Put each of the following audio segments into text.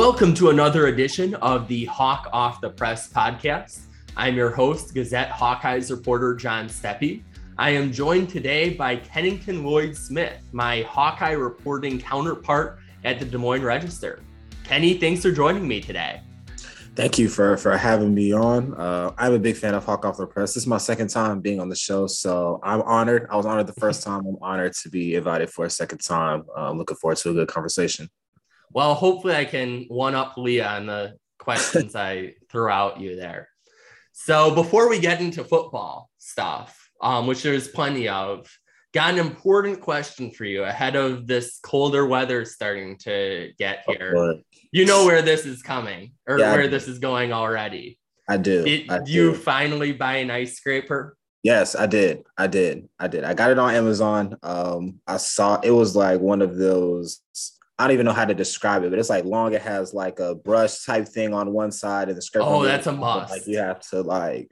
Welcome to another edition of the Hawk Off the Press podcast. I'm your host, Gazette Hawkeyes reporter John Steppe. I am joined today by Kennington Lloyd Smith, my Hawkeye reporting counterpart at the Des Moines Register. Kenny, thanks for joining me today. Thank you for for having me on. Uh, I'm a big fan of Hawk Off the Press. This is my second time being on the show, so I'm honored. I was honored the first time. I'm honored to be invited for a second time. Uh, looking forward to a good conversation. Well, hopefully, I can one up Leah on the questions I threw out you there. So, before we get into football stuff, um, which there's plenty of, got an important question for you ahead of this colder weather starting to get here. Oh, you know where this is coming or yeah, where this is going already. I do. Did I you finally buy an ice scraper? Yes, I did. I did. I did. I got it on Amazon. Um, I saw it was like one of those. I don't even know how to describe it, but it's like long. It has like a brush type thing on one side and the skirt. Oh, that's a must. Like you have to like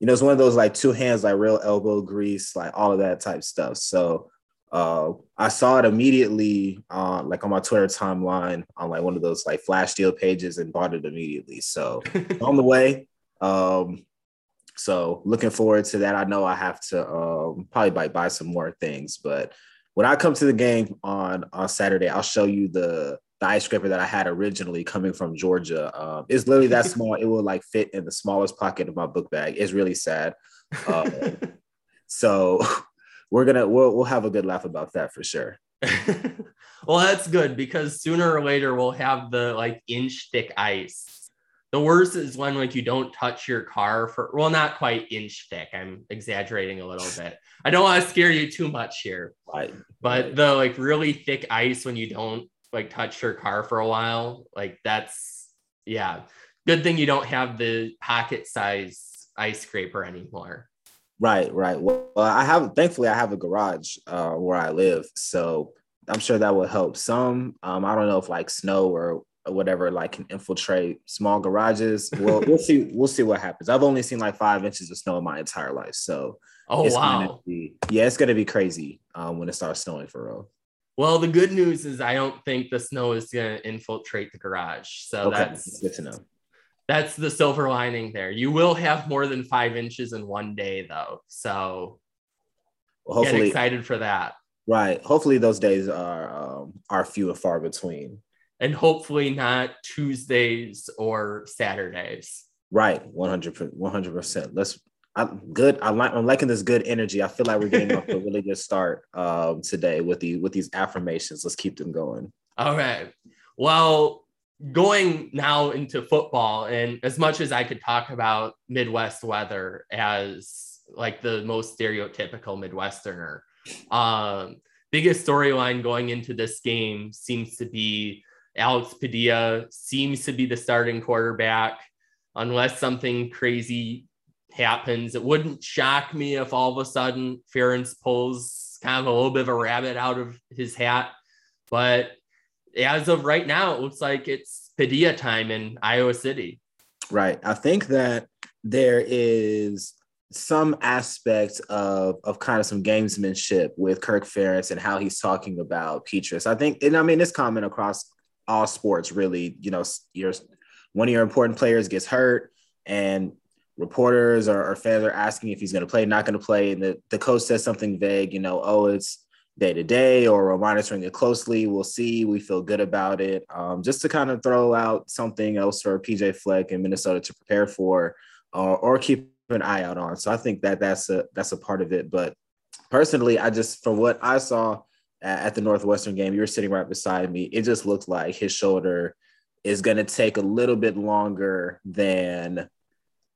you know, it's one of those like two hands, like real elbow grease, like all of that type stuff. So uh, I saw it immediately on uh, like on my Twitter timeline on like one of those like flash deal pages and bought it immediately. So on the way. Um, so looking forward to that. I know I have to um, probably buy, buy some more things, but when I come to the game on on Saturday, I'll show you the the ice scraper that I had originally coming from Georgia. Um, it's literally that small. It will like fit in the smallest pocket of my book bag. It's really sad. Um, so we're gonna we'll we'll have a good laugh about that for sure. well, that's good because sooner or later we'll have the like inch thick ice. The worst is when like you don't touch your car for well, not quite inch thick. I'm exaggerating a little bit. I don't want to scare you too much here. Right. But the like really thick ice when you don't like touch your car for a while. Like that's yeah. Good thing you don't have the pocket size ice scraper anymore. Right, right. Well, I have thankfully I have a garage uh, where I live, so I'm sure that will help some. Um, I don't know if like snow or whatever like can infiltrate small garages. Well, we'll see. We'll see what happens. I've only seen like five inches of snow in my entire life, so oh wow, be, yeah, it's gonna be crazy um, when it starts snowing for real. Well, the good news is I don't think the snow is going to infiltrate the garage. So okay. that's good to know. That's the silver lining there. You will have more than five inches in one day, though. So well, hopefully, get excited for that. Right. Hopefully, those days are um, are few and far between. And hopefully, not Tuesdays or Saturdays. Right. 100 100%. Let's I'm good. I like I'm liking this good energy. I feel like we're getting off to a really good start um, today with the with these affirmations. Let's keep them going. All right. Well, going now into football, and as much as I could talk about Midwest weather as like the most stereotypical Midwesterner, um, biggest storyline going into this game seems to be Alex Padilla seems to be the starting quarterback unless something crazy happens. It wouldn't shock me if all of a sudden Ferentz pulls kind of a little bit of a rabbit out of his hat. But as of right now, it looks like it's Padilla time in Iowa City. Right. I think that there is some aspects of of kind of some gamesmanship with Kirk Ferentz and how he's talking about Petras. I think, and I mean, this comment across all sports really, you know, your one of your important players gets hurt and reporters or, or fans are asking if he's going to play, not going to play, and the, the coach says something vague, you know, oh, it's day to day, or we're monitoring it closely. We'll see. We feel good about it. Um, just to kind of throw out something else for PJ Fleck in Minnesota to prepare for, or, keep an eye out on. So I think that that's a that's a part of it. But personally, I just from what I saw at, the Northwestern game, you were sitting right beside me. It just looked like his shoulder is going to take a little bit longer than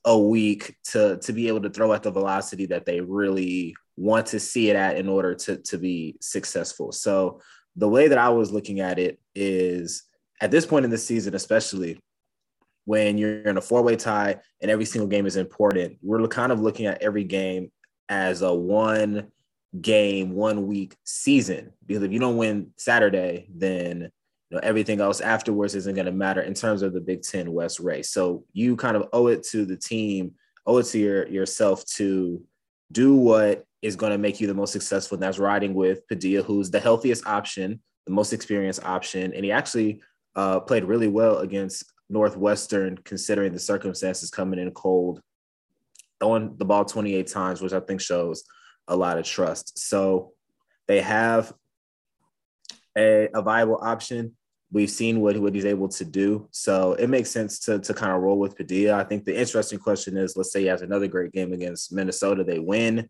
a week to to be able to throw at the velocity that they really want to see it at in order to to be successful. So the way that I was looking at it is at this point in the season, especially when you're in a four-way tie and every single game is important, we're kind of looking at every game as a one game, one week season. Because if you don't win Saturday, then you know, everything else afterwards isn't going to matter in terms of the Big Ten West race. So you kind of owe it to the team, owe it to your, yourself to do what is going to make you the most successful. And that's riding with Padilla, who's the healthiest option, the most experienced option. And he actually uh, played really well against Northwestern, considering the circumstances coming in cold, throwing the ball 28 times, which I think shows a lot of trust. So they have a, a viable option. We've seen what, what he's able to do. So it makes sense to, to kind of roll with Padilla. I think the interesting question is let's say he has another great game against Minnesota, they win.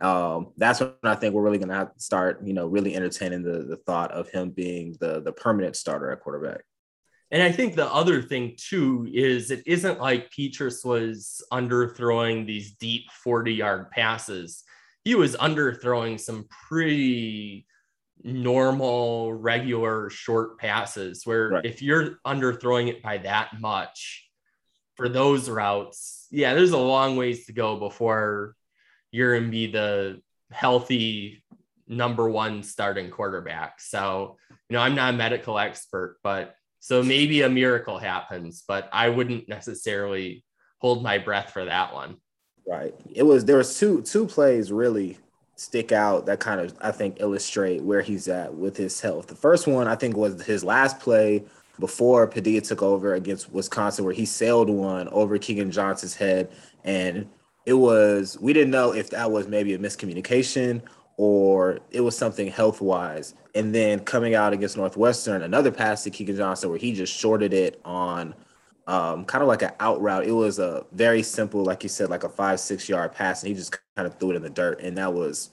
Um, that's when I think we're really going to start, you know, really entertaining the, the thought of him being the, the permanent starter at quarterback. And I think the other thing too is it isn't like Petras was underthrowing these deep 40 yard passes. He was underthrowing some pretty normal, regular short passes where right. if you're underthrowing it by that much for those routes, yeah, there's a long ways to go before you're going to be the healthy number one starting quarterback. So, you know, I'm not a medical expert, but so maybe a miracle happens, but I wouldn't necessarily hold my breath for that one. Right. It was there was two two plays really stick out that kind of I think illustrate where he's at with his health. The first one I think was his last play before Padilla took over against Wisconsin, where he sailed one over Keagan Johnson's head, and it was we didn't know if that was maybe a miscommunication or it was something health wise. And then coming out against Northwestern, another pass to Keegan Johnson where he just shorted it on um, kind of like an out route. It was a very simple, like you said, like a five, six yard pass, and he just kind of threw it in the dirt. And that was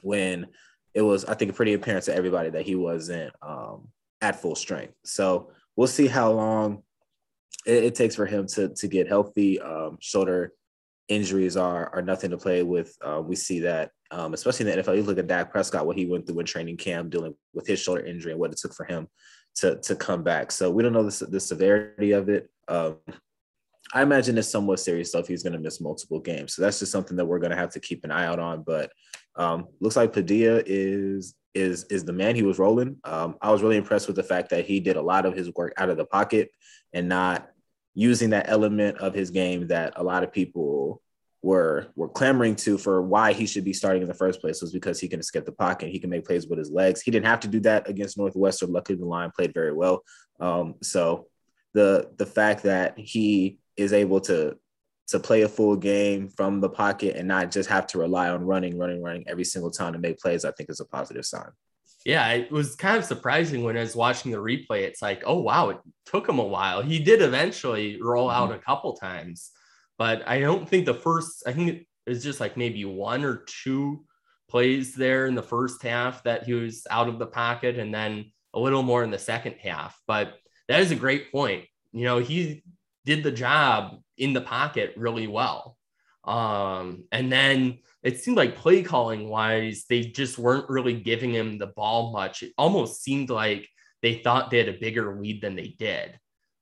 when it was, I think, pretty apparent to everybody that he wasn't um, at full strength. So we'll see how long it, it takes for him to to get healthy. Um, shoulder injuries are are nothing to play with. Uh, we see that, um, especially in the NFL. You look at Dak Prescott, what he went through in training camp, dealing with his shoulder injury, and what it took for him to to come back. So we don't know the, the severity of it. Um, I imagine it's somewhat serious stuff. He's going to miss multiple games, so that's just something that we're going to have to keep an eye out on. But um, looks like Padilla is is is the man he was rolling. Um, I was really impressed with the fact that he did a lot of his work out of the pocket and not using that element of his game that a lot of people were were clamoring to for why he should be starting in the first place was because he can escape the pocket. He can make plays with his legs. He didn't have to do that against Northwestern. Luckily, the line played very well. Um, so the the fact that he is able to to play a full game from the pocket and not just have to rely on running, running, running every single time to make plays, I think is a positive sign yeah, it was kind of surprising when I was watching the replay. It's like, oh wow, it took him a while. He did eventually roll out mm-hmm. a couple times, but I don't think the first. I think it was just like maybe one or two plays there in the first half that he was out of the pocket, and then a little more in the second half. But that is a great point. You know, he did the job in the pocket really well. Um, and then it seemed like play calling wise, they just weren't really giving him the ball much. It almost seemed like they thought they had a bigger lead than they did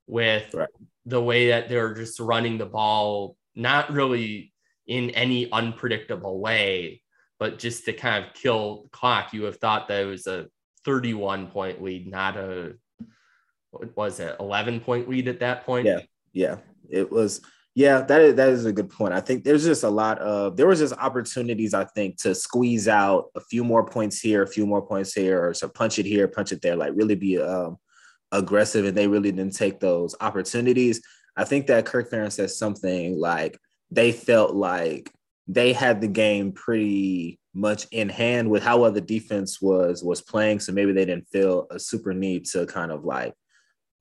with right. the way that they were just running the ball, not really in any unpredictable way, but just to kind of kill the clock. You have thought that it was a 31 point lead, not a what was it, 11 point lead at that point? Yeah, yeah. It was yeah, that is that is a good point. I think there's just a lot of there was just opportunities I think to squeeze out a few more points here, a few more points here, or so punch it here, punch it there, like really be um, aggressive, and they really didn't take those opportunities. I think that Kirk Ferentz says something like they felt like they had the game pretty much in hand with how well the defense was was playing, so maybe they didn't feel a super need to kind of like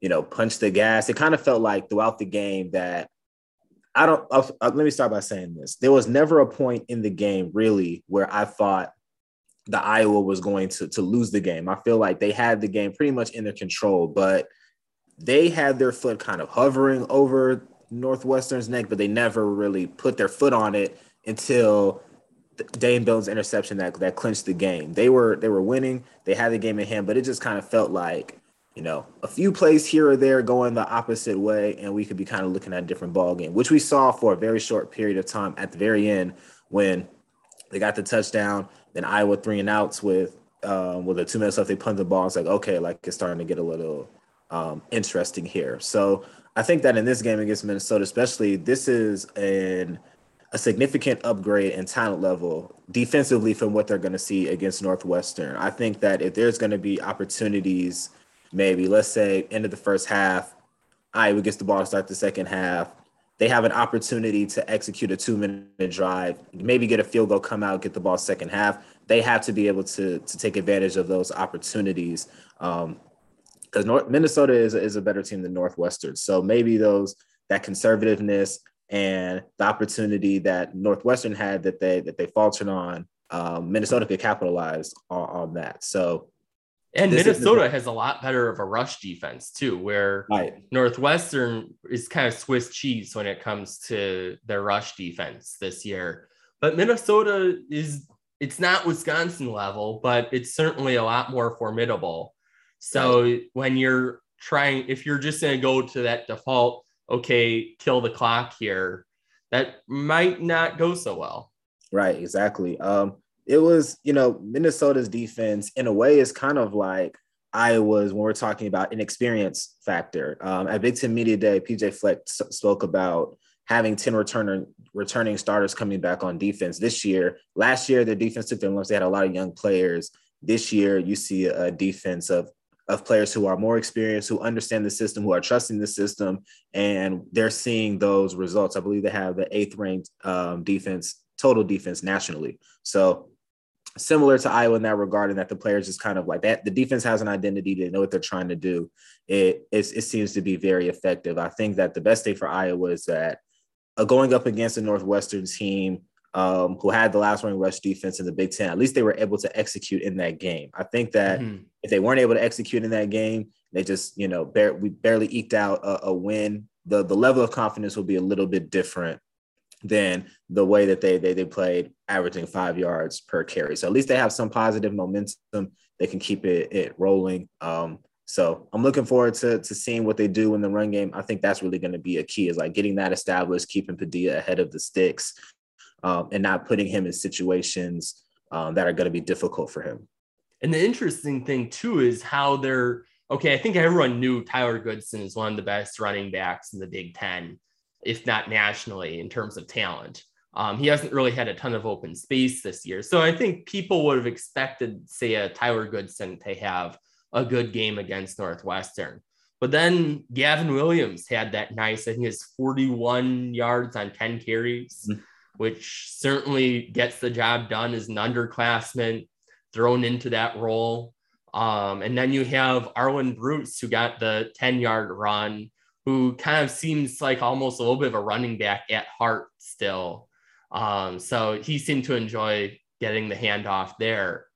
you know punch the gas. It kind of felt like throughout the game that I don't. I'll, I'll, let me start by saying this: there was never a point in the game really where I thought the Iowa was going to to lose the game. I feel like they had the game pretty much in their control, but they had their foot kind of hovering over Northwestern's neck, but they never really put their foot on it until Dane Belton's interception that that clinched the game. They were they were winning. They had the game in hand, but it just kind of felt like you know, a few plays here or there going the opposite way, and we could be kind of looking at a different ball game, which we saw for a very short period of time at the very end when they got the touchdown. Then Iowa three and outs with um, with the two minutes left, they punted the ball. It's like okay, like it's starting to get a little um, interesting here. So I think that in this game against Minnesota, especially, this is an a significant upgrade in talent level defensively from what they're going to see against Northwestern. I think that if there's going to be opportunities maybe let's say end of the first half, Iowa gets the ball to start the second half. They have an opportunity to execute a two minute drive, maybe get a field goal, come out, get the ball second half. They have to be able to, to take advantage of those opportunities. Um, because North Minnesota is, is a better team than Northwestern. So maybe those that conservativeness and the opportunity that Northwestern had that they that they faltered on, um, Minnesota could capitalize on, on that. So and Minnesota has a lot better of a rush defense too, where right. Northwestern is kind of Swiss cheese when it comes to their rush defense this year. But Minnesota is it's not Wisconsin level, but it's certainly a lot more formidable. So right. when you're trying, if you're just going to go to that default, okay, kill the clock here, that might not go so well. Right, exactly. Um, it was, you know, Minnesota's defense in a way is kind of like Iowa's when we're talking about an experience factor. Um, at Big Ten Media Day, PJ Fleck s- spoke about having 10 returner, returning starters coming back on defense this year. Last year, their defense took their lumps. They had a lot of young players. This year, you see a defense of of players who are more experienced, who understand the system, who are trusting the system, and they're seeing those results. I believe they have the eighth ranked um, defense, total defense nationally. So similar to Iowa in that regard, and that the players just kind of like that. The defense has an identity; they know what they're trying to do. It it seems to be very effective. I think that the best thing for Iowa is that uh, going up against a Northwestern team um, who had the last running rush defense in the Big Ten, at least they were able to execute in that game. I think that mm-hmm. if they weren't able to execute in that game, they just you know bare, we barely eked out a, a win. The the level of confidence will be a little bit different than the way that they, they they played, averaging five yards per carry. So at least they have some positive momentum. They can keep it, it rolling. Um, so I'm looking forward to, to seeing what they do in the run game. I think that's really going to be a key is like getting that established, keeping Padilla ahead of the sticks, um, and not putting him in situations um, that are going to be difficult for him. And the interesting thing too is how they're okay. I think everyone knew Tyler Goodson is one of the best running backs in the Big Ten if not nationally, in terms of talent. Um, he hasn't really had a ton of open space this year. So I think people would have expected, say, a Tyler Goodson to have a good game against Northwestern. But then Gavin Williams had that nice, I think it's 41 yards on 10 carries, mm-hmm. which certainly gets the job done as an underclassman thrown into that role. Um, and then you have Arland Bruce, who got the 10 yard run who kind of seems like almost a little bit of a running back at heart still. Um, so he seemed to enjoy getting the handoff there.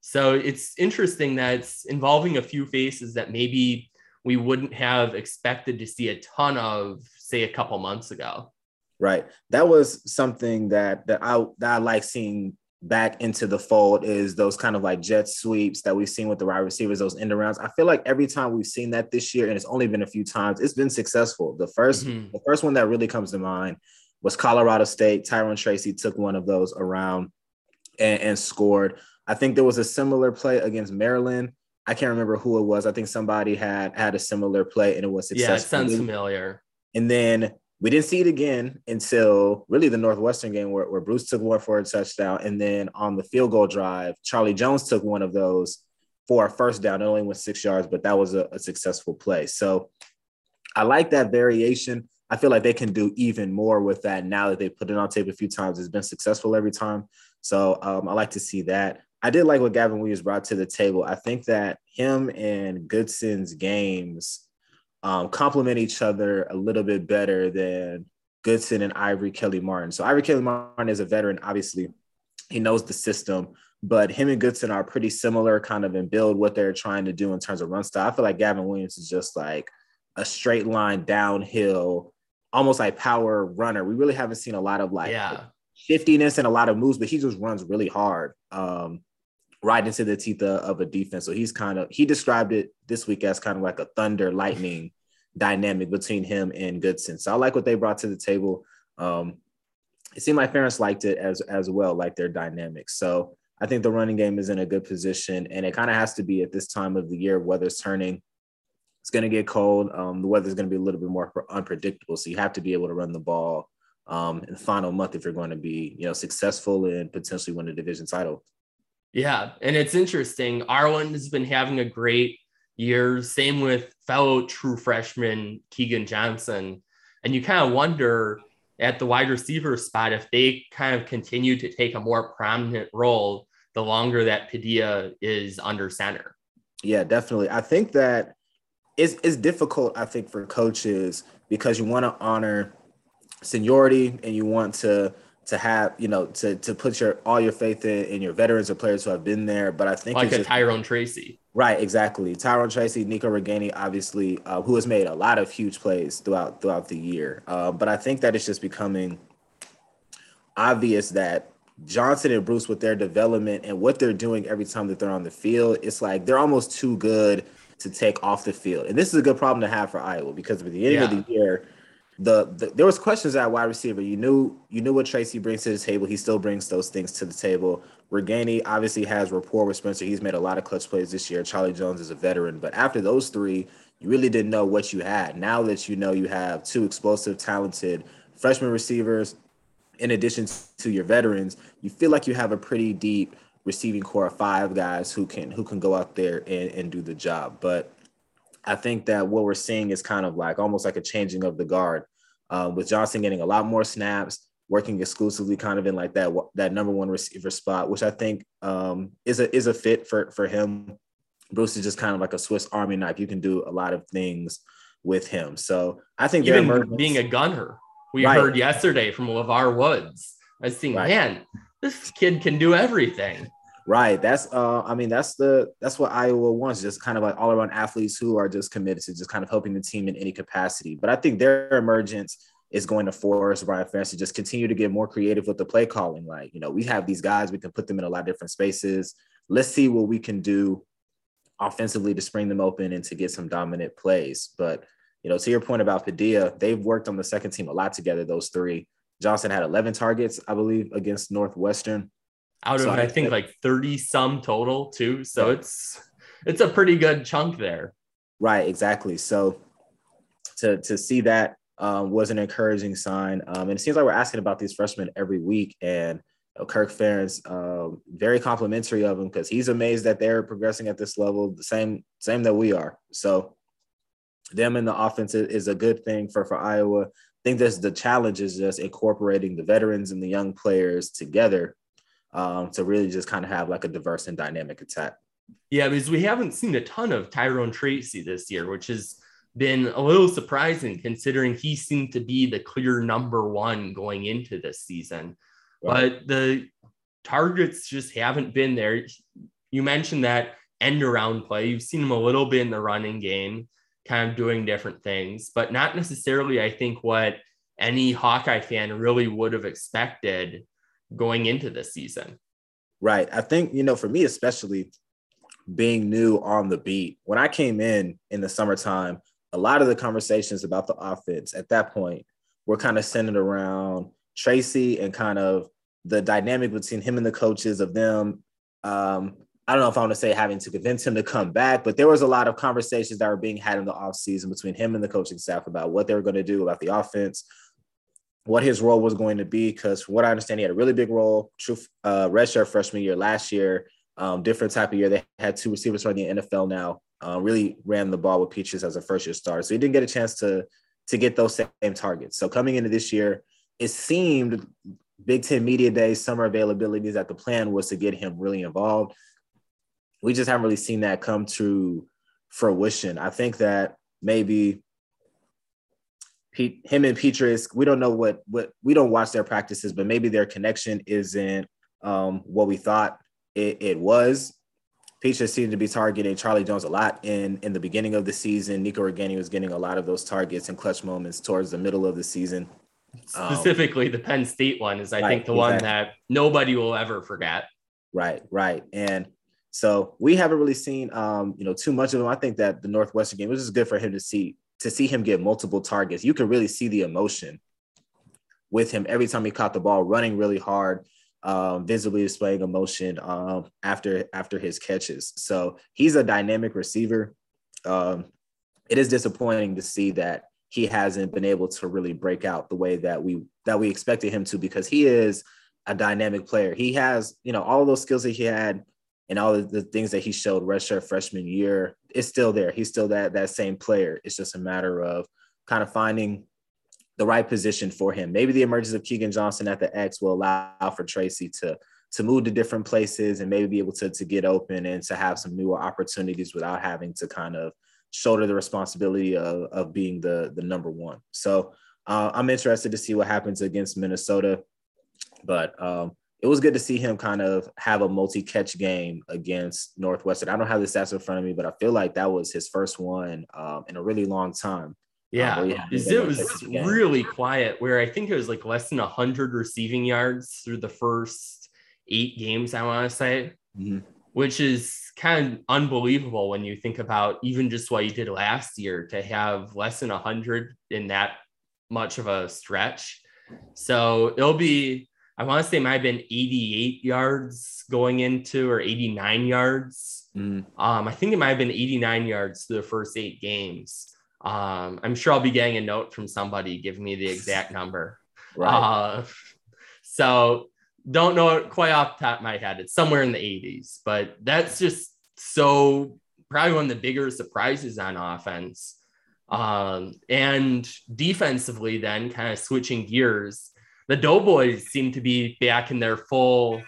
So it's interesting that it's involving a few faces that maybe we wouldn't have expected to see a ton of, say, a couple months ago. Right. That was something that that I that I like seeing back into the fold is those kind of like jet sweeps that we've seen with the wide receivers, those end arounds. I feel like every time we've seen that this year, and it's only been a few times, it's been successful. The 1st mm-hmm. the first one that really comes to mind was Colorado State. Tyrone Tracy took one of those around and, and scored. I think there was a similar play against Maryland. I can't remember who it was. I think somebody had had a similar play and it was successful. Yeah, it sounds familiar. And then we didn't see it again until really the Northwestern game where, where Bruce took one for a touchdown. And then on the field goal drive, Charlie Jones took one of those for a first down. It only went six yards, but that was a, a successful play. So I like that variation. I feel like they can do even more with that now that they put it on tape a few times. It's been successful every time. So um, I like to see that. I did like what Gavin Williams brought to the table. I think that him and Goodson's games um, complement each other a little bit better than Goodson and Ivory Kelly Martin. So Ivory Kelly Martin is a veteran, obviously, he knows the system, but him and Goodson are pretty similar, kind of in build what they're trying to do in terms of run style. I feel like Gavin Williams is just like a straight line downhill, almost like power runner. We really haven't seen a lot of like yeah. shiftiness and a lot of moves, but he just runs really hard. Um, right into the teeth of a defense. So he's kind of he described it this week as kind of like a thunder lightning dynamic between him and Goodson. So I like what they brought to the table. Um, it seemed like Ferentz liked it as as well, like their dynamics. So I think the running game is in a good position, and it kind of has to be at this time of the year. Weather's turning; it's going to get cold. Um, the weather's going to be a little bit more unpredictable, so you have to be able to run the ball um, in the final month if you're going to be, you know, successful and potentially win a division title. Yeah, and it's interesting. Arland has been having a great year. Same with fellow true freshman Keagan Johnson. And you kind of wonder at the wide receiver spot if they kind of continue to take a more prominent role the longer that Padilla is under center. Yeah, definitely. I think that it's, it's difficult, I think, for coaches because you want to honor seniority and you want to to have you know to to put your all your faith in, in your veterans or players who have been there. But I think like a just, Tyrone Tracy, right? Exactly, Tyrone Tracy, Nico Ragaini, obviously, uh, who has made a lot of huge plays throughout throughout the year. Uh, but I think that it's just becoming obvious that Johnson and Bruce with their development and what they're doing every time that they're on the field, it's like they're almost too good to take off the field. And this is a good problem to have for Iowa because at the end yeah. of the year, the, the, there was questions at wide receiver. You knew you knew what Tracy brings to the table. He still brings those things to the table. Ragaini obviously has rapport with Spencer. He's made a lot of clutch plays this year. Charlie Jones is a veteran, but after those three, you really didn't know what you had. Now that you know you have two explosive, talented freshman receivers, in addition to your veterans, you feel like you have a pretty deep receiving core of five guys who can who can go out there and, and do the job. But I think that what we're seeing is kind of like almost like a changing of the guard, uh, with Johnson getting a lot more snaps, working exclusively kind of in like that that number one receiver spot, which I think um, is a is a fit for for him. Bruce is just kind of like a Swiss Army knife. You can do a lot of things with him. So I think even being a gunner, we right. heard yesterday from LeVar Woods. I was thinking, right. man, this kid can do everything. Right. That's uh I mean that's the that's what Iowa wants, just kind of like all around athletes who are just committed to just kind of helping the team in any capacity. But I think their emergence is going to force Brian Ferentz to just continue to get more creative with the play calling. Like, you know, we have these guys, we can put them in a lot of different spaces. Let's see what we can do offensively to spring them open and to get some dominant plays. But, you know, to your point about Padilla, they've worked on the second team a lot together, those three. Johnson had 11 targets, I believe, against Northwestern out of so I think like 30 some total too. So yeah. it's it's a pretty good chunk there. Right, exactly. So to to see that um, was an encouraging sign. Um, and it seems like we're asking about these freshmen every week. And you know, Kirk Ferentz, um, very complimentary of them because he's amazed that they're progressing at this level, the same same that we are. So them in the offense is a good thing for for Iowa. I think this the challenge is just incorporating the veterans and the young players together um, to really just kind of have like a diverse and dynamic attack. Yeah, because we haven't seen a ton of Tyrone Tracy this year, which has been a little surprising considering he seemed to be the clear number one going into this season. Right. But the targets just haven't been there. You mentioned that end around play. You've seen him a little bit in the running game, kind of doing different things, but not necessarily, I think, what any Hawkeye fan really would have expected going into this season. Right. I think, you know, for me, especially being new on the beat, when I came in in the summertime, a lot of the conversations about the offense at that point were kind of centered around Tracy and kind of the dynamic between him and the coaches of them. Um, I don't know if I want to say having to convince him to come back, but there was a lot of conversations that were being had in the offseason between him and the coaching staff about what they were going to do about the offense, what his role was going to be because from what I understand, he had a really big role, true uh, redshirt freshman year last year, um, different type of year. They had two receivers from the NFL now. Uh, really ran the ball with Petras as a first year starter, so he didn't get a chance to to get those same targets. So coming into this year, it seemed Big Ten media Day, summer availabilities that the plan was to get him really involved. We just haven't really seen that come to fruition. I think that maybe Pete, him and Petras, we don't know what what we don't watch their practices, but maybe their connection isn't um, what we thought it, it was. Petras seemed to be targeting Charlie Jones a lot in in the beginning of the season. Nico Ragaini was getting a lot of those targets and clutch moments towards the middle of the season. Um, Specifically, um, the Penn State one is, I right, think, the exactly. one that nobody will ever forget. Right, right, and so we haven't really seen, um, you know, too much of him. I think that the Northwestern game, which is good for him to see to see him get multiple targets, you could really see the emotion with him every time he caught the ball, running really hard, um, visibly displaying emotion um, after after his catches. So he's a dynamic receiver. Um, it is disappointing to see that he hasn't been able to really break out the way that we that we expected him to because he is a dynamic player. He has, you know, all those skills that he had and all the things that he showed redshirt freshman year is still there. He's still that that same player. It's just a matter of kind of finding the right position for him. Maybe the emergence of Keagan Johnson at the X will allow for Tracy to to move to different places and maybe be able to, to get open and to have some newer opportunities without having to kind of shoulder the responsibility of, of being the, the number one. So uh, I'm interested to see what happens against Minnesota. But um, it was good to see him kind of have a multi-catch game against Northwestern. I don't have the stats in front of me, but I feel like that was his first one um, in a really long time. Yeah, um, it was really quiet. Where I think it was like less than hundred receiving yards through the first eight games. I want to say, mm-hmm. which is kind of unbelievable when you think about even just what you did last year to have less than hundred in that much of a stretch. So it'll be I want to say it might have been 88 yards going into or 89 yards. Mm. Um, I think it might have been 89 yards through the first eight games. Um, I'm sure I'll be getting a note from somebody giving me the exact number. Right. Uh, so don't know it quite off the top of my head. It's somewhere in the 80s, but that's just so probably one of the bigger surprises on offense. Um, and defensively, then kind of switching gears the Doughboys seem to be back in their full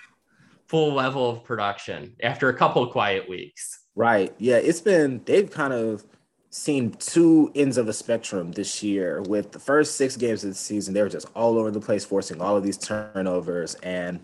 full level of production after a couple quiet weeks. Right. Yeah, it's been they've kind of seen two ends of a spectrum this year. With the first six games of the season, they were just all over the place, forcing all of these turnovers. And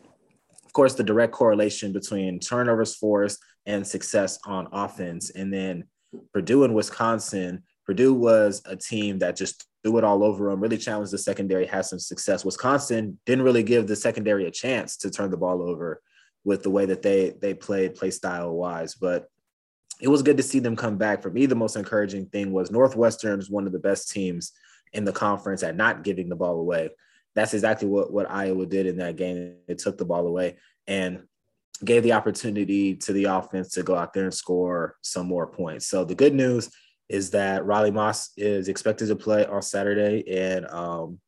of course, the direct correlation between turnovers forced and success on offense. And then Purdue and Wisconsin, Purdue was a team that just threw it all over them, really challenged the secondary, had some success. Wisconsin didn't really give the secondary a chance to turn the ball over with the way that they they played, play style wise. But it was good to see them come back. For me, the most encouraging thing was Northwestern is one of the best teams in the conference at not giving the ball away. That's exactly what, what Iowa did in that game. It took the ball away and gave the opportunity to the offense to go out there and score some more points. So the good news is that Riley Moss is expected to play on Saturday, and um,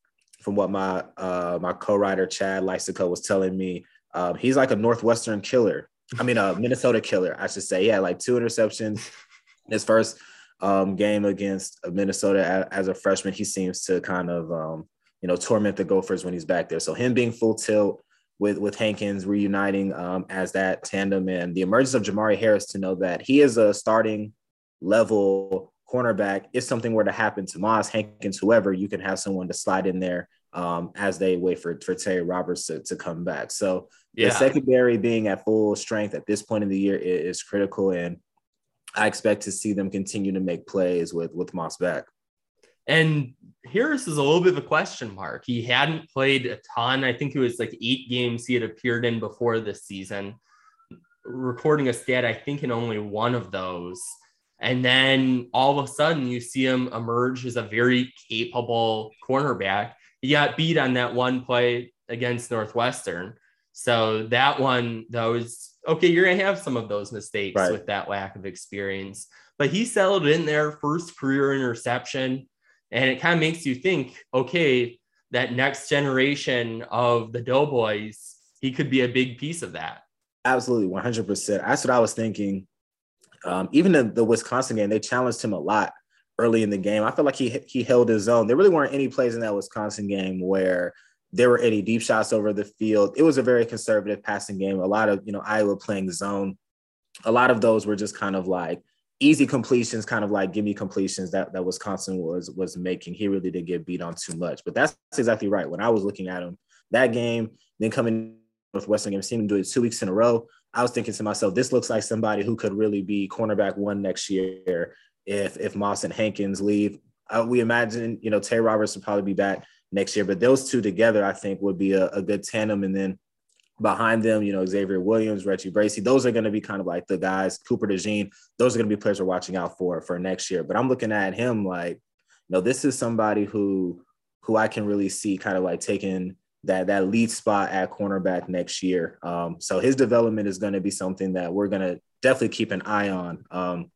from what my uh, my co-writer Chad Leistikow was telling me, um, he's like a Northwestern killer. I mean, a Minnesota killer, I should say. He had like two interceptions. His first um, game against Minnesota as a freshman, he seems to kind of um, you know torment the Gophers when he's back there. So him being full tilt with with Hankins reuniting um, as that tandem and the emergence of Jermari Harris to know that he is a starting level cornerback, if something were to happen to Moss, Hankins, whoever, you can have someone to slide in there um, as they wait for, for Terry Roberts to, to come back. So yeah. the secondary being at full strength at this point in the year is, is critical. And I expect to see them continue to make plays with, with Moss back. And Harris is a little bit of a question mark. He hadn't played a ton. I think it was like eight games he had appeared in before this season. Recording a stat, I think in only one of those. And then all of a sudden, you see him emerge as a very capable cornerback. He got beat on that one play against Northwestern. So that one, though, is okay. You're going to have some of those mistakes right. with that lack of experience. But he settled in there, first career interception. And it kind of makes you think okay, that next generation of the Doughboys, he could be a big piece of that. Absolutely, 100%. That's what I was thinking um, even the, the Wisconsin game, they challenged him a lot early in the game. I felt like he he held his own. There really weren't any plays in that Wisconsin game where there were any deep shots over the field. It was a very conservative passing game. A lot of you know Iowa playing zone. A lot of those were just kind of like easy completions, kind of like give me completions that that Wisconsin was was making. He really did get beat on too much. But that's exactly right. When I was looking at him, that game, then coming Northwestern game, seeing him do it two weeks in a row. I was thinking to myself, this looks like somebody who could really be cornerback one next year if if Moss and Hankins leave. Uh, we imagine, you know, Terry Roberts will probably be back next year, but those two together, I think, would be a, a good tandem. And then behind them, you know, Xavier Williams, Reggie Bracy, those are going to be kind of like the guys, Cooper DeJean, those are going to be players we're watching out for for next year. But I'm looking at him like, you know, this is somebody who who I can really see kind of like taking that that lead spot at cornerback next year. Um, so his development is going to be something that we're going to definitely keep an eye on. Um,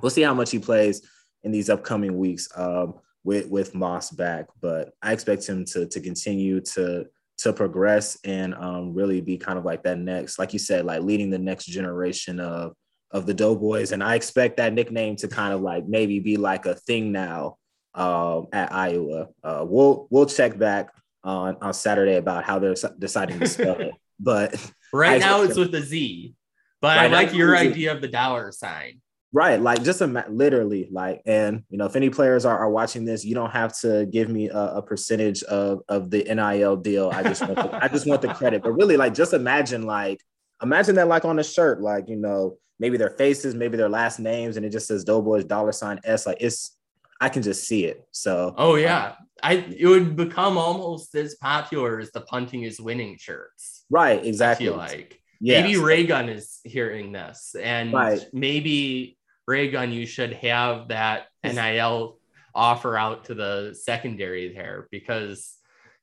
we'll see how much he plays in these upcoming weeks um, with with Moss back, but I expect him to to continue to to progress and um, really be kind of like that next, like you said, like leading the next generation of of the Doughboys. And I expect that nickname to kind of like maybe be like a thing now um, at Iowa. Uh, we'll we'll check back on on Saturday about how they're deciding to spell it. But right now it's with a Z. But right I like your idea of the dollar sign. Right, like just a literally like, and you know, if any players are, are watching this, you don't have to give me a, a percentage of of the NIL deal. I just want the, I just want the credit, but really, like, just imagine like imagine that like on a shirt, like you know, maybe their faces, maybe their last names, and it just says Doughboys dollar sign S. Like it's, I can just see it. So oh yeah, um, I it would become almost as popular as the punting is winning shirts. Right, exactly. Like. Yes. Maybe Raygun is hearing this, and right. maybe Raygun, you should have that NIL offer out to the secondary there because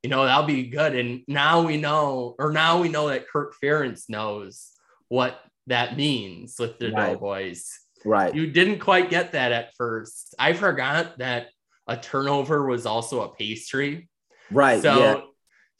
you know that'll be good. And now we know, or now we know that Kirk Ferentz knows what that means with the right. Doughboys. Right. You didn't quite get that at first. I forgot that a turnover was also a pastry. Right. So yeah.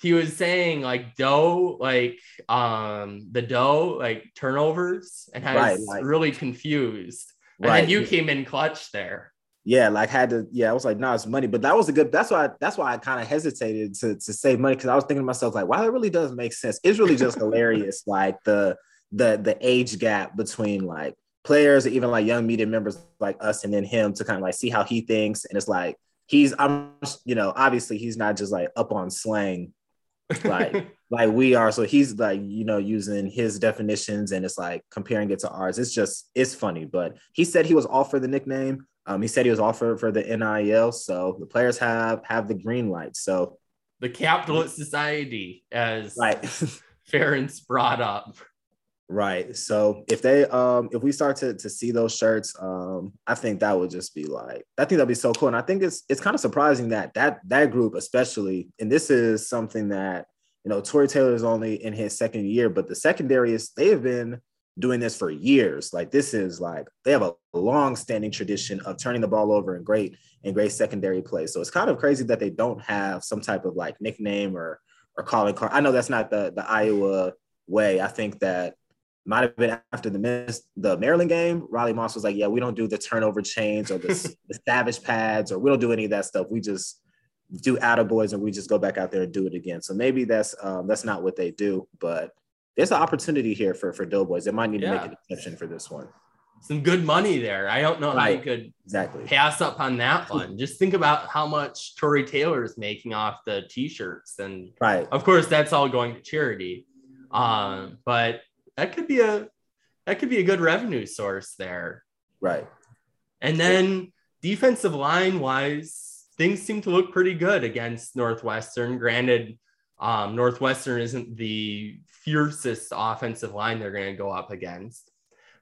he was saying like dough, like um the dough, like turnovers, and I right, was really confused. And right. then you came in clutch there. Yeah, like had to, yeah, I was like, no, nah, it's money. But that was a good, that's why that's why I kind of hesitated to, to save money because I was thinking to myself, like, wow, that really does make sense. It's really just hilarious, like the the the age gap between like players or even like young media members like us and then him to kind of like see how he thinks. And it's like he's I'm you know, obviously he's not just like up on slang like like we are. So he's like, you know, using his definitions and it's like comparing it to ours. It's just it's funny. But he said he was all for the nickname. Um, he said he was offered for the NIL. So the players have have the green light. So the capitalist society, as right. Ferentz brought up. Right. So if they um if we start to to see those shirts, um, I think that would just be like I think that'd be so cool. And I think it's it's kind of surprising that that that group, especially, and this is something that you know, Tory Taylor is only in his second year, but the secondary is they have been doing this for years. Like this is like they have a long-standing tradition of turning the ball over in great and great secondary play. So it's kind of crazy that they don't have some type of like nickname or or calling card. I know that's not the the Iowa way. I think that might have been after the miss, the Maryland game. Riley Moss was like, "Yeah, we don't do the turnover chains or the, the savage pads, or we don't do any of that stuff. We just do attaboys and we just go back out there and do it again." So maybe that's um, that's not what they do, but there's an opportunity here for for Doughboys. They might need yeah. to make an exception for this one. Some good money there. I don't know right. how you could exactly pass up on that one. Just think about how much Tory Taylor is making off the t-shirts, and right, of course, that's all going to charity. Um, but that could be a that could be a good revenue source there. Right. And then defensive line wise, things seem to look pretty good against Northwestern. Granted, um, Northwestern isn't the fiercest offensive line they're going to go up against,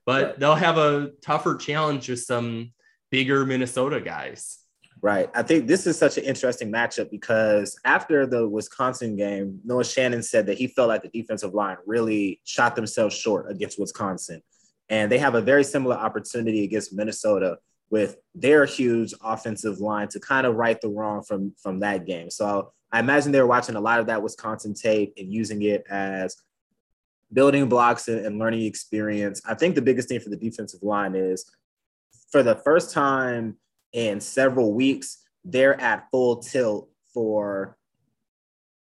but right. they'll have a tougher challenge with some bigger Minnesota guys. Right. I think this is such an interesting matchup because after the Wisconsin game, Noah Shannon said that he felt like the defensive line really shot themselves short against Wisconsin. And they have a very similar opportunity against Minnesota with their huge offensive line to kind of right the wrong from, from that game. So I imagine they were watching a lot of that Wisconsin tape and using it as building blocks and learning experience. I think the biggest thing for the defensive line is for the first time in several weeks, they're at full tilt for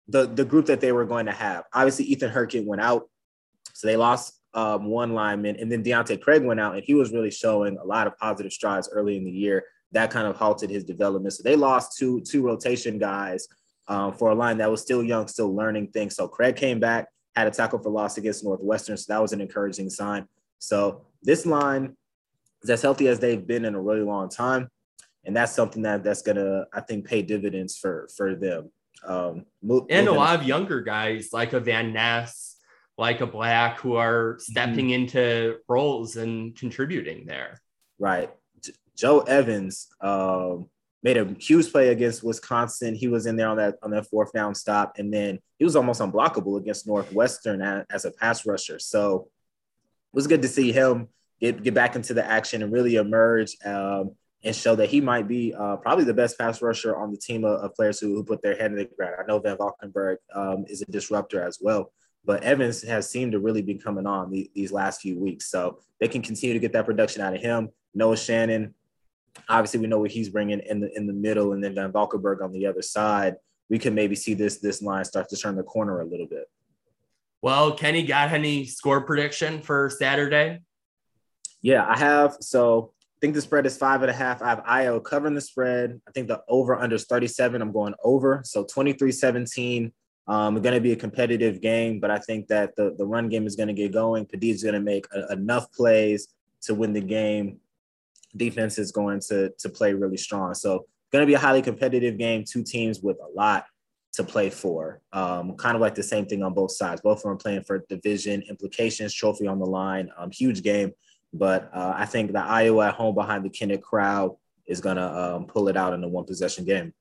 the, the group that they were going to have. Obviously, Ethan Hurkett went out, so they lost um, one lineman, and then Deontae Craig went out, and he was really showing a lot of positive strides early in the year. That kind of halted his development. So they lost two two rotation guys um, for a line that was still young, still learning things. So Craig came back, had a tackle for loss against Northwestern, so that was an encouraging sign. So this line is as healthy as they've been in a really long time and that's something that that's gonna I think pay dividends for for them. Um, and a lot of younger guys like a Van Ness, like a Black, who are stepping mm-hmm. into roles and contributing there. Right. J- Joe Evans um, made a huge play against Wisconsin. He was in there on that on that fourth down stop, and then he was almost unblockable against Northwestern as, as a pass rusher. So it was good to see him get get back into the action and really emerge. Um, and show that he might be uh, probably the best pass rusher on the team of, of players who, who, put their head in the ground. I know Van Valkenburg um, is a disruptor as well, but Evans has seemed to really be coming on the, these last few weeks. So they can continue to get that production out of him. Noah Shannon, obviously we know what he's bringing in the in the middle, and then Van Valkenburg on the other side. We can maybe see this this line start to turn the corner a little bit. Well, Kenny, got any score prediction for Saturday? Yeah, I have. So think the spread is five and a half. I have Io covering the spread. I think the over under is 37. I'm going over. So 23 17. Um, going to be a competitive game, but I think that the, the run game is going to get going. Padilla is going to make a, enough plays to win the game. Defense is going to, to play really strong. So, going to be a highly competitive game. Two teams with a lot to play for. Um, kind of like the same thing on both sides. Both of them playing for division implications, trophy on the line. Um, huge game. But uh, I think the Iowa at home behind the Kinnick crowd is going to um, pull it out in a one possession game.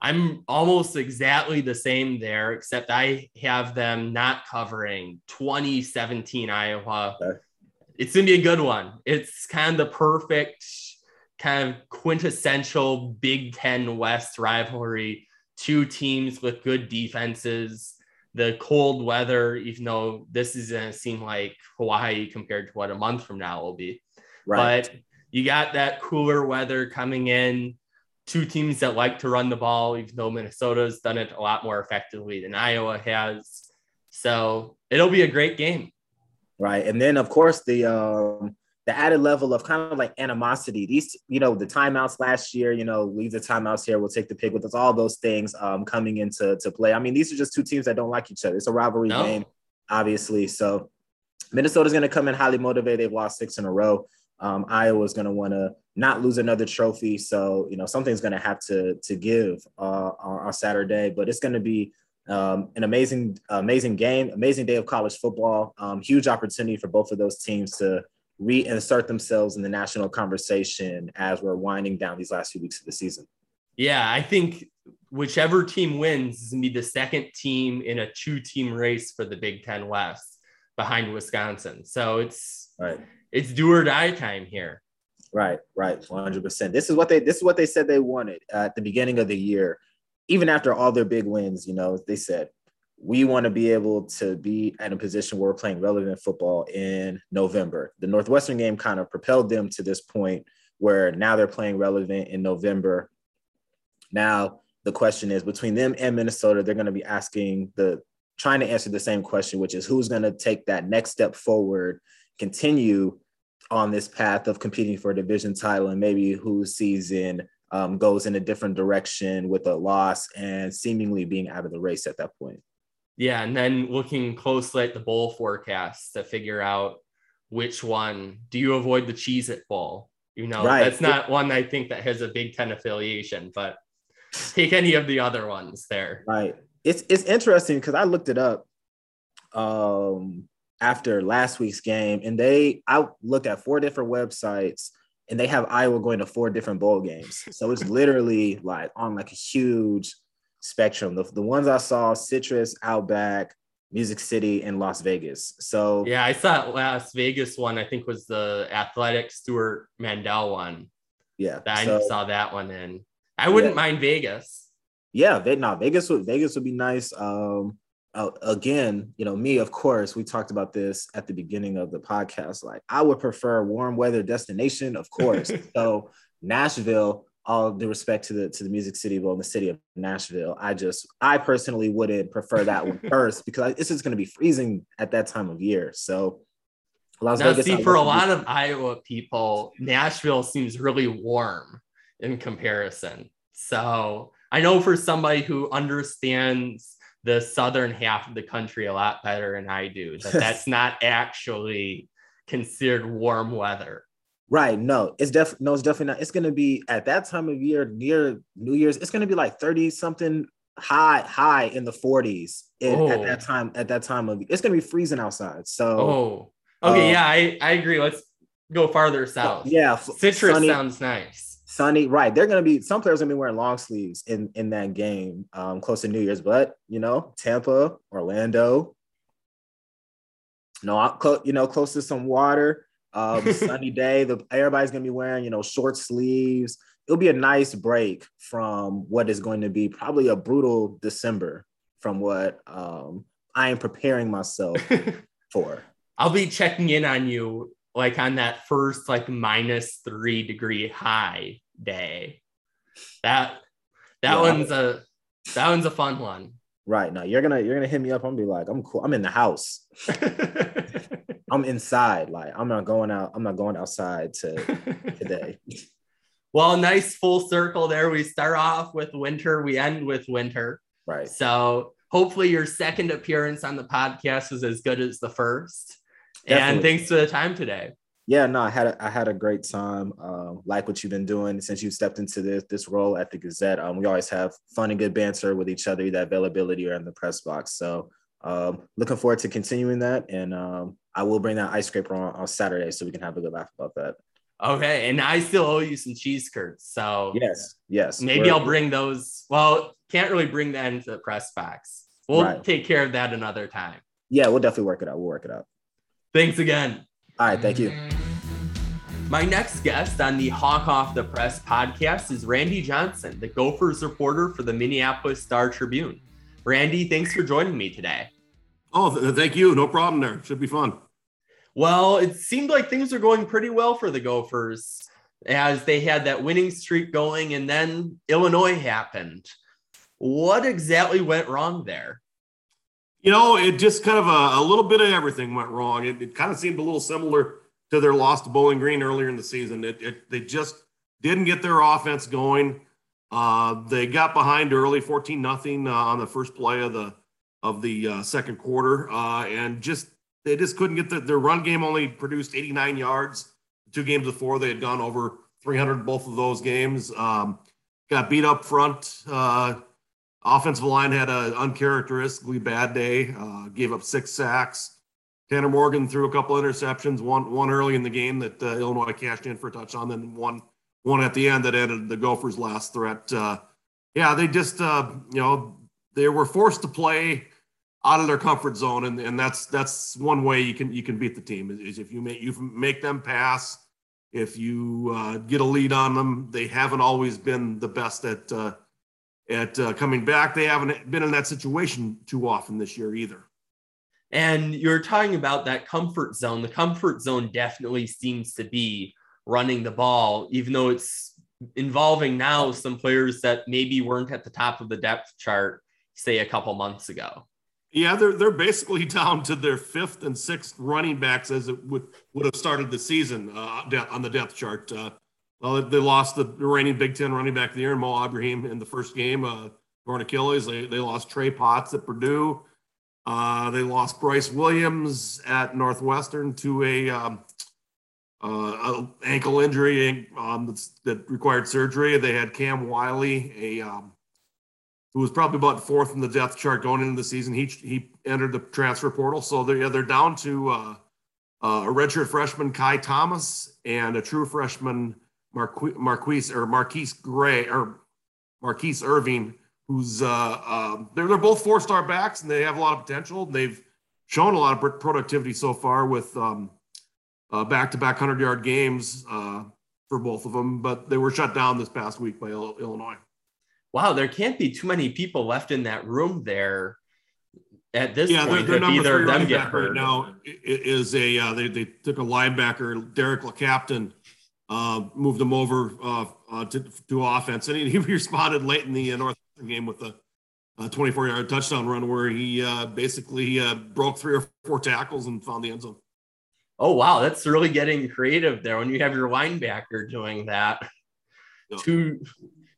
I'm almost exactly the same there, except I have them not covering 2017 Iowa. Okay. It's going to be a good one. It's kind of the perfect, kind of quintessential Big Ten West rivalry. Two teams with good defenses. The cold weather, even though this is going to seem like Hawaii compared to what a month from now will be. Right. But you got that cooler weather coming in two teams that like to run the ball, even though Minnesota's done it a lot more effectively than Iowa has. So it'll be a great game. Right. And then of course the um the added level of kind of like animosity. These, you know, the timeouts last year, you know, leave the timeouts here, we'll take the pick with us, all those things um coming into to play. I mean, these are just two teams that don't like each other. It's a rivalry no. game, obviously. So Minnesota's gonna come in highly motivated. They've lost six in a row. Um, Iowa's gonna want to not lose another trophy. So you know something's going to have to to give uh, on, on Saturday, but it's going to be um, an amazing amazing game, amazing day of college football. Um, huge opportunity for both of those teams to reinsert themselves in the national conversation as we're winding down these last few weeks of the season. Yeah, I think whichever team wins is going to be the second team in a two team race for the Big Ten West behind Wisconsin. So it's right. it's do or die time here. Right, right, one hundred percent. This is what they this is what they said they wanted uh, at the beginning of the year. Even after all their big wins, you know, they said we want to be able to be in a position where we're playing relevant football in November. The Northwestern game kind of propelled them to this point where now they're playing relevant in November. Now the question is between them and Minnesota, they're going to be asking the trying to answer the same question, which is who's going to take that next step forward, continue on this path of competing for a division title and maybe whose season um, goes in a different direction with a loss and seemingly being out of the race at that point. Yeah, and then looking closely at the bowl forecast to figure out which one do you avoid the Cheez-It Bowl? You know, right. that's not one I think that has a Big Ten affiliation, but take any of the other ones there. Right. It's it's interesting because I looked it up. Um, after last week's game, and they I looked at four different websites, and they have Iowa going to four different bowl games. So it's literally like on like a huge spectrum. The, the ones I saw: Citrus, Outback, Music City, and Las Vegas. So yeah, I saw Las Vegas one. I think was the Athletic Stewart Mandel one. Yeah, I so, saw that one in. I wouldn't yeah. mind Vegas. Yeah, they, no, Vegas would Vegas would be nice. Um, uh, again, you know, me, of course, we talked about this at the beginning of the podcast. Like, I would prefer warm weather destination, of course. so, Nashville, all due respect to the to the Music City Bowl in the city of Nashville, I just, I personally wouldn't prefer that one first because this is going to be freezing at that time of year. So, Las now, Vegas, see, for a lot of Iowa people, Nashville seems really warm in comparison. So, I know for somebody who understands the southern half of the country a lot better than I do. That that's not actually considered warm weather. Right. No, it's definitely no, it's definitely not. It's gonna be at that time of year near New Year's, it's gonna be like 30 something high, high in the 40s in, oh. at that oh. time, at that time of it's gonna be freezing outside. So oh okay, um, yeah, I, I agree. Let's go farther south. Yeah, citrus sunny, sounds nice. Sunny, right? They're gonna be some players gonna be wearing long sleeves in in that game, um, close to New Year's. But you know, Tampa, Orlando, no, you know, close to some water. Um, sunny day. The everybody's gonna be wearing, you know, short sleeves. It'll be a nice break from what is going to be probably a brutal December from what um, I am preparing myself for. I'll be checking in on you like on that first like minus three degree high day. That that yeah. one's a that one's a fun one. Right now, you're gonna you're gonna hit me up. I'm gonna be like, I'm cool. I'm in the house. I'm inside. Like I'm not going out. I'm not going outside to today. well, nice full circle there. We start off with winter. We end with winter. Right. So hopefully your second appearance on the podcast was as good as the first. Definitely. And thanks for the time today. Yeah, no, I had a, I had a great time. Uh, like what you've been doing since you stepped into this this role at the Gazette. Um, we always have fun and good banter with each other, that availability or in the press box. So um, looking forward to continuing that. And um, I will bring that ice scraper on, on Saturday so we can have a good laugh about that. Okay. And I still owe you some cheese curds. So yes, yes. Maybe I'll bring those. Well, can't really bring that into the press box. We'll right. take care of that another time. Yeah, we'll definitely work it out. We'll work it out. Thanks again. All right. Thank you. My next guest on the Hawk Off the Press podcast is Randy Johnson, the Gophers reporter for the Minneapolis Star Tribune. Randy, thanks for joining me today. Oh, th- thank you. No problem there. Should be fun. Well, it seemed like things are going pretty well for the Gophers as they had that winning streak going, and then Illinois happened. What exactly went wrong there? You know, it just kind of a, a little bit of everything went wrong. It, it, kind of seemed a little similar to their loss to Bowling Green earlier in the season. It, it they just didn't get their offense going. Uh, they got behind early, fourteen nothing uh, on the first play of the of the uh, second quarter, uh, and just they just couldn't get the, their run game. Only produced 89 yards. Two games before they had gone over 300 both of those games. Um, got beat up front. Uh, offensive line had an uncharacteristically bad day. Uh, gave up six sacks. Tanner Morgan threw a couple interceptions. One one early in the game that uh, Illinois cashed in for a touchdown. Then one one at the end that ended the Gophers' last threat. Uh, yeah, they just you know they were forced to play out of their comfort zone, and, and that's that's one way you can you can beat the team is, if you make you make them pass. If you uh, get a lead on them, they haven't always been the best at uh, at uh, coming back. They haven't been in that situation too often this year either. And you're talking about that comfort zone. The comfort zone definitely seems to be running the ball, even though it's involving now some players that maybe weren't at the top of the depth chart, say a couple months ago. Yeah, they're they're basically down to their fifth and sixth running backs as it would would have started the season uh, on the depth chart. Uh, well, they lost the reigning Big Ten running back of the year, Mo Ibrahim, in the first game, uh, torn Achilles. They they lost Trey Potts at Purdue. Uh, they lost Bryce Williams at Northwestern to a, um, uh, ankle injury um, that required surgery. They had Cam Wiley, a um, who was probably about fourth in the depth chart going into the season. He he entered the transfer portal, so they're yeah, they're down to uh, uh, a redshirt freshman Ky Thomas and a true freshman Marquise, Marquise or Marquise Gray or Mar'Keise Irving, who's uh, uh, they're they're both four star backs and they have a lot of potential. They've shown a lot of productivity so far with back to back hundred yard games uh, for both of them, but they were shut down this past week by Illinois wow, there can't be too many people left in that room there at this yeah, point. Yeah, their, number three running back right now is a uh, they they took a linebacker, Derik LeCaptain, uh, moved him over uh, uh, to, to offense, and he, he responded late in the uh, Northwestern game with a, a 24 yard touchdown run where he uh, basically uh, broke three or four tackles and found the end zone. Oh wow, that's really getting creative there when you have your linebacker doing that. Two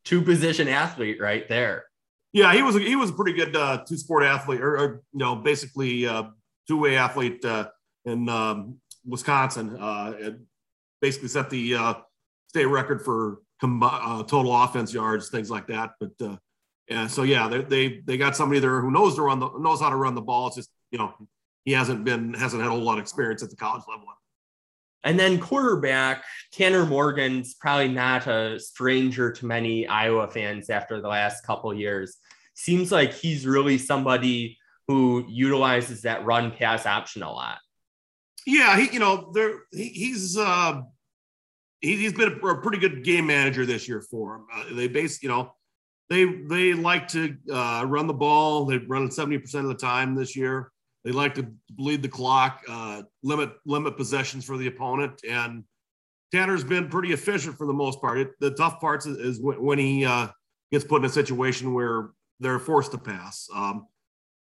two position athlete right there. Yeah, he was he was a pretty good uh, two sport athlete, or, or, you know, basically uh, two way athlete uh, in um, Wisconsin. Uh, basically set the uh, state record for uh, total offense yards, things like that. But yeah, so yeah, they, they they got somebody there who knows to run the knows how to run the ball. It's just you know he hasn't been hasn't had a whole lot of experience at the college level. And then quarterback, Tanner Morgan's probably not a stranger to many Iowa fans after the last couple years. Seems like he's really somebody who utilizes that run pass option a lot. Yeah, he, you know, there he, he's uh, he, has been a, a, pretty good game manager this year for him. Uh, they base, you know, they they like to uh, run the ball. They run it seventy percent of the time this year. They like to bleed the clock, uh, limit limit possessions for the opponent, and Tanner's been pretty efficient for the most part. It, the tough parts is, is when, he uh, gets put in a situation where they're forced to pass. Um,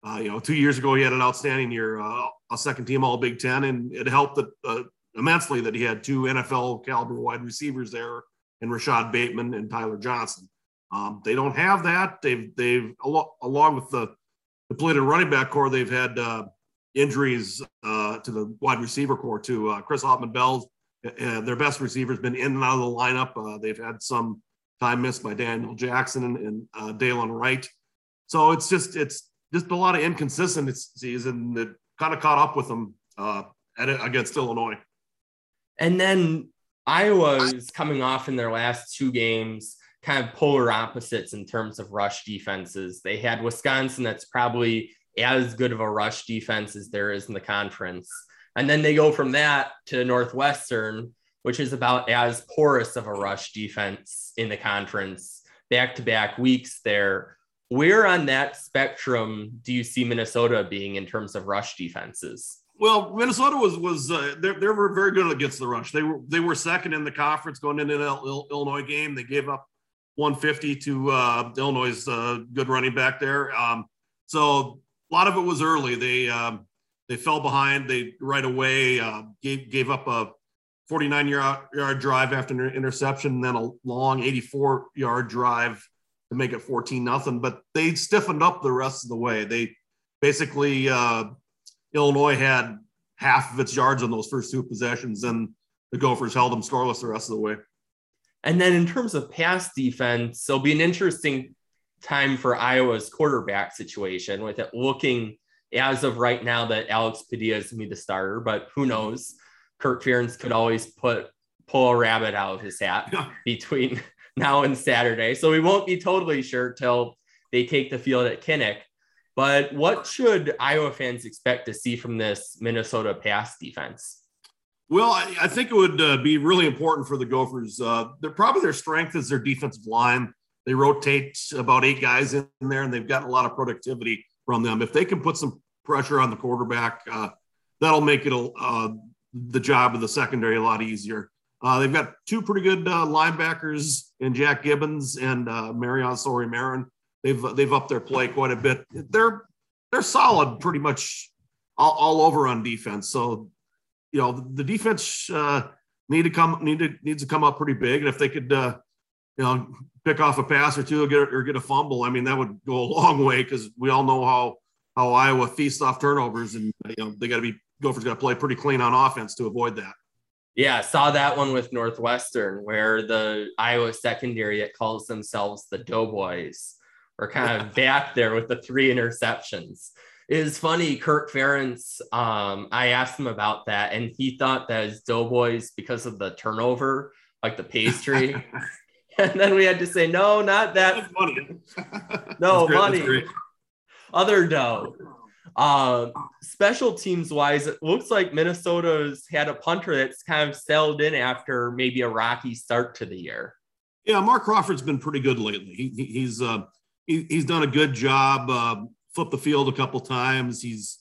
uh, you know, two years ago he had an outstanding year, uh, a second team All Big Ten, and it helped that, uh, immensely that he had two NFL caliber wide receivers there, and Rashod Bateman and Tyler Johnson. Um, they don't have that. They've they've along with the depleted running back core, they've had uh, injuries uh, to the wide receiver core too. Uh, Chris Autman-Bell's uh, their best receiver's been in and out of the lineup. Uh, they've had some time missed by Daniel Jackson and, and uh, Dylan Wright. So it's just it's just a lot of inconsistencies, and it kind of caught up with them uh, at, against Illinois. And then Iowa is coming off in their last two games, kind of polar opposites in terms of rush defenses. They had Wisconsin, that's probably as good of a rush defense as there is in the conference. And then they go from that to Northwestern, which is about as porous of a rush defense in the conference, back to back weeks there. Where on that spectrum do you see Minnesota being in terms of rush defenses? Well, Minnesota was was uh, they they were very good against the rush. They were they were second in the conference going into the Illinois game. They gave up 150 to uh, Illinois' uh, good running back there. Um, so a lot of it was early. They um, they fell behind. They right away uh, gave gave up a 49 yard, yard drive after an interception, and then a long 84 yard drive to make it 14 nothing. But they stiffened up the rest of the way. They basically uh, Illinois had half of its yards on those first two possessions, and the Gophers held them scoreless the rest of the way. And then in terms of pass defense, it'll be an interesting time for Iowa's quarterback situation with it looking as of right now that Alex Padilla is going to be the starter, but who knows? Kirk Ferentz could always put pull a rabbit out of his hat between now and Saturday. So we won't be totally sure till they take the field at Kinnick. But what should Iowa fans expect to see from this Minnesota pass defense? Well, I, I think it would uh, be really important for the Gophers. Uh, they're probably their strength is their defensive line. They rotate about eight guys in there, and they've got a lot of productivity from them. If they can put some pressure on the quarterback, uh, that'll make it uh, the job of the secondary a lot easier. Uh, they've got two pretty good uh, linebackers in Jack Gibbens and uh, Mariano Sori-Marin. They've they've upped their play quite a bit. They're they're solid pretty much all, all over on defense. So you know the defense uh, need to come need to needs to come up pretty big, and if they could you know pick off a pass or two or get or get a fumble, I mean that would go a long way because we all know how how Iowa feasts off turnovers, and you know they got to be Gophers got to play pretty clean on offense to avoid that. Yeah, saw that one with Northwestern, where the Iowa secondary that calls themselves the Doughboys are kind of back there with the three interceptions. It is funny, Kirk Ferentz. Um, I asked him about that, and he thought that as Doughboys because of the turnover, like the pastry. and then we had to say, no, not that. money. no, money other dough. Uh, special teams wise, it looks like Minnesota's had a punter that's kind of settled in after maybe a rocky start to the year. Yeah, Mark Crawford's been pretty good lately. He, he's uh, he, he's done a good job. Uh, flipped the field a couple times. He's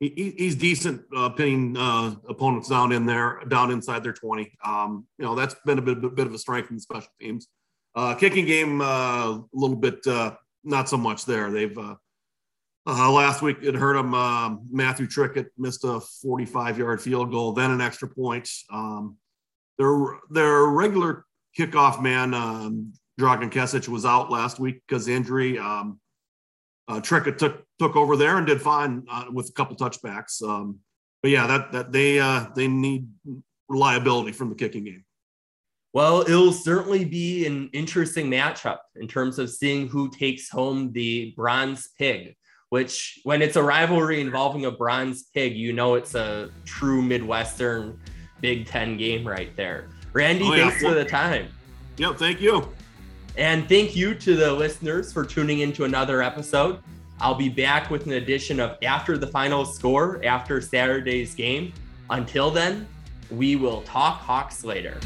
he, he's decent uh, pinning uh, opponents down in there, down inside their twenty. Um, you know that's been a bit, a bit of a strength in the special teams. Uh, kicking game uh, a little bit uh, not so much there. They've uh, last week it hurt him. Uh, Matthew Trickett missed a 45 yard field goal, then an extra point. Um, their their regular kickoff man, um, Dragan Kesich, was out last week because injury. Um, uh, Trickett took took over there and did fine uh, with a couple touchbacks. Um, but yeah, that that they uh, they need reliability from the kicking game. Well, it'll certainly be an interesting matchup in terms of seeing who takes home the bronze pig which when it's a rivalry involving a bronze pig, you know it's a true Midwestern Big Ten game right there. Randy, oh, yeah. thanks for the time. Yep, thank you. And thank you to the listeners for tuning into another episode. I'll be back with an edition of After the Final Score after Saturday's game. Until then, we will talk Hawks later.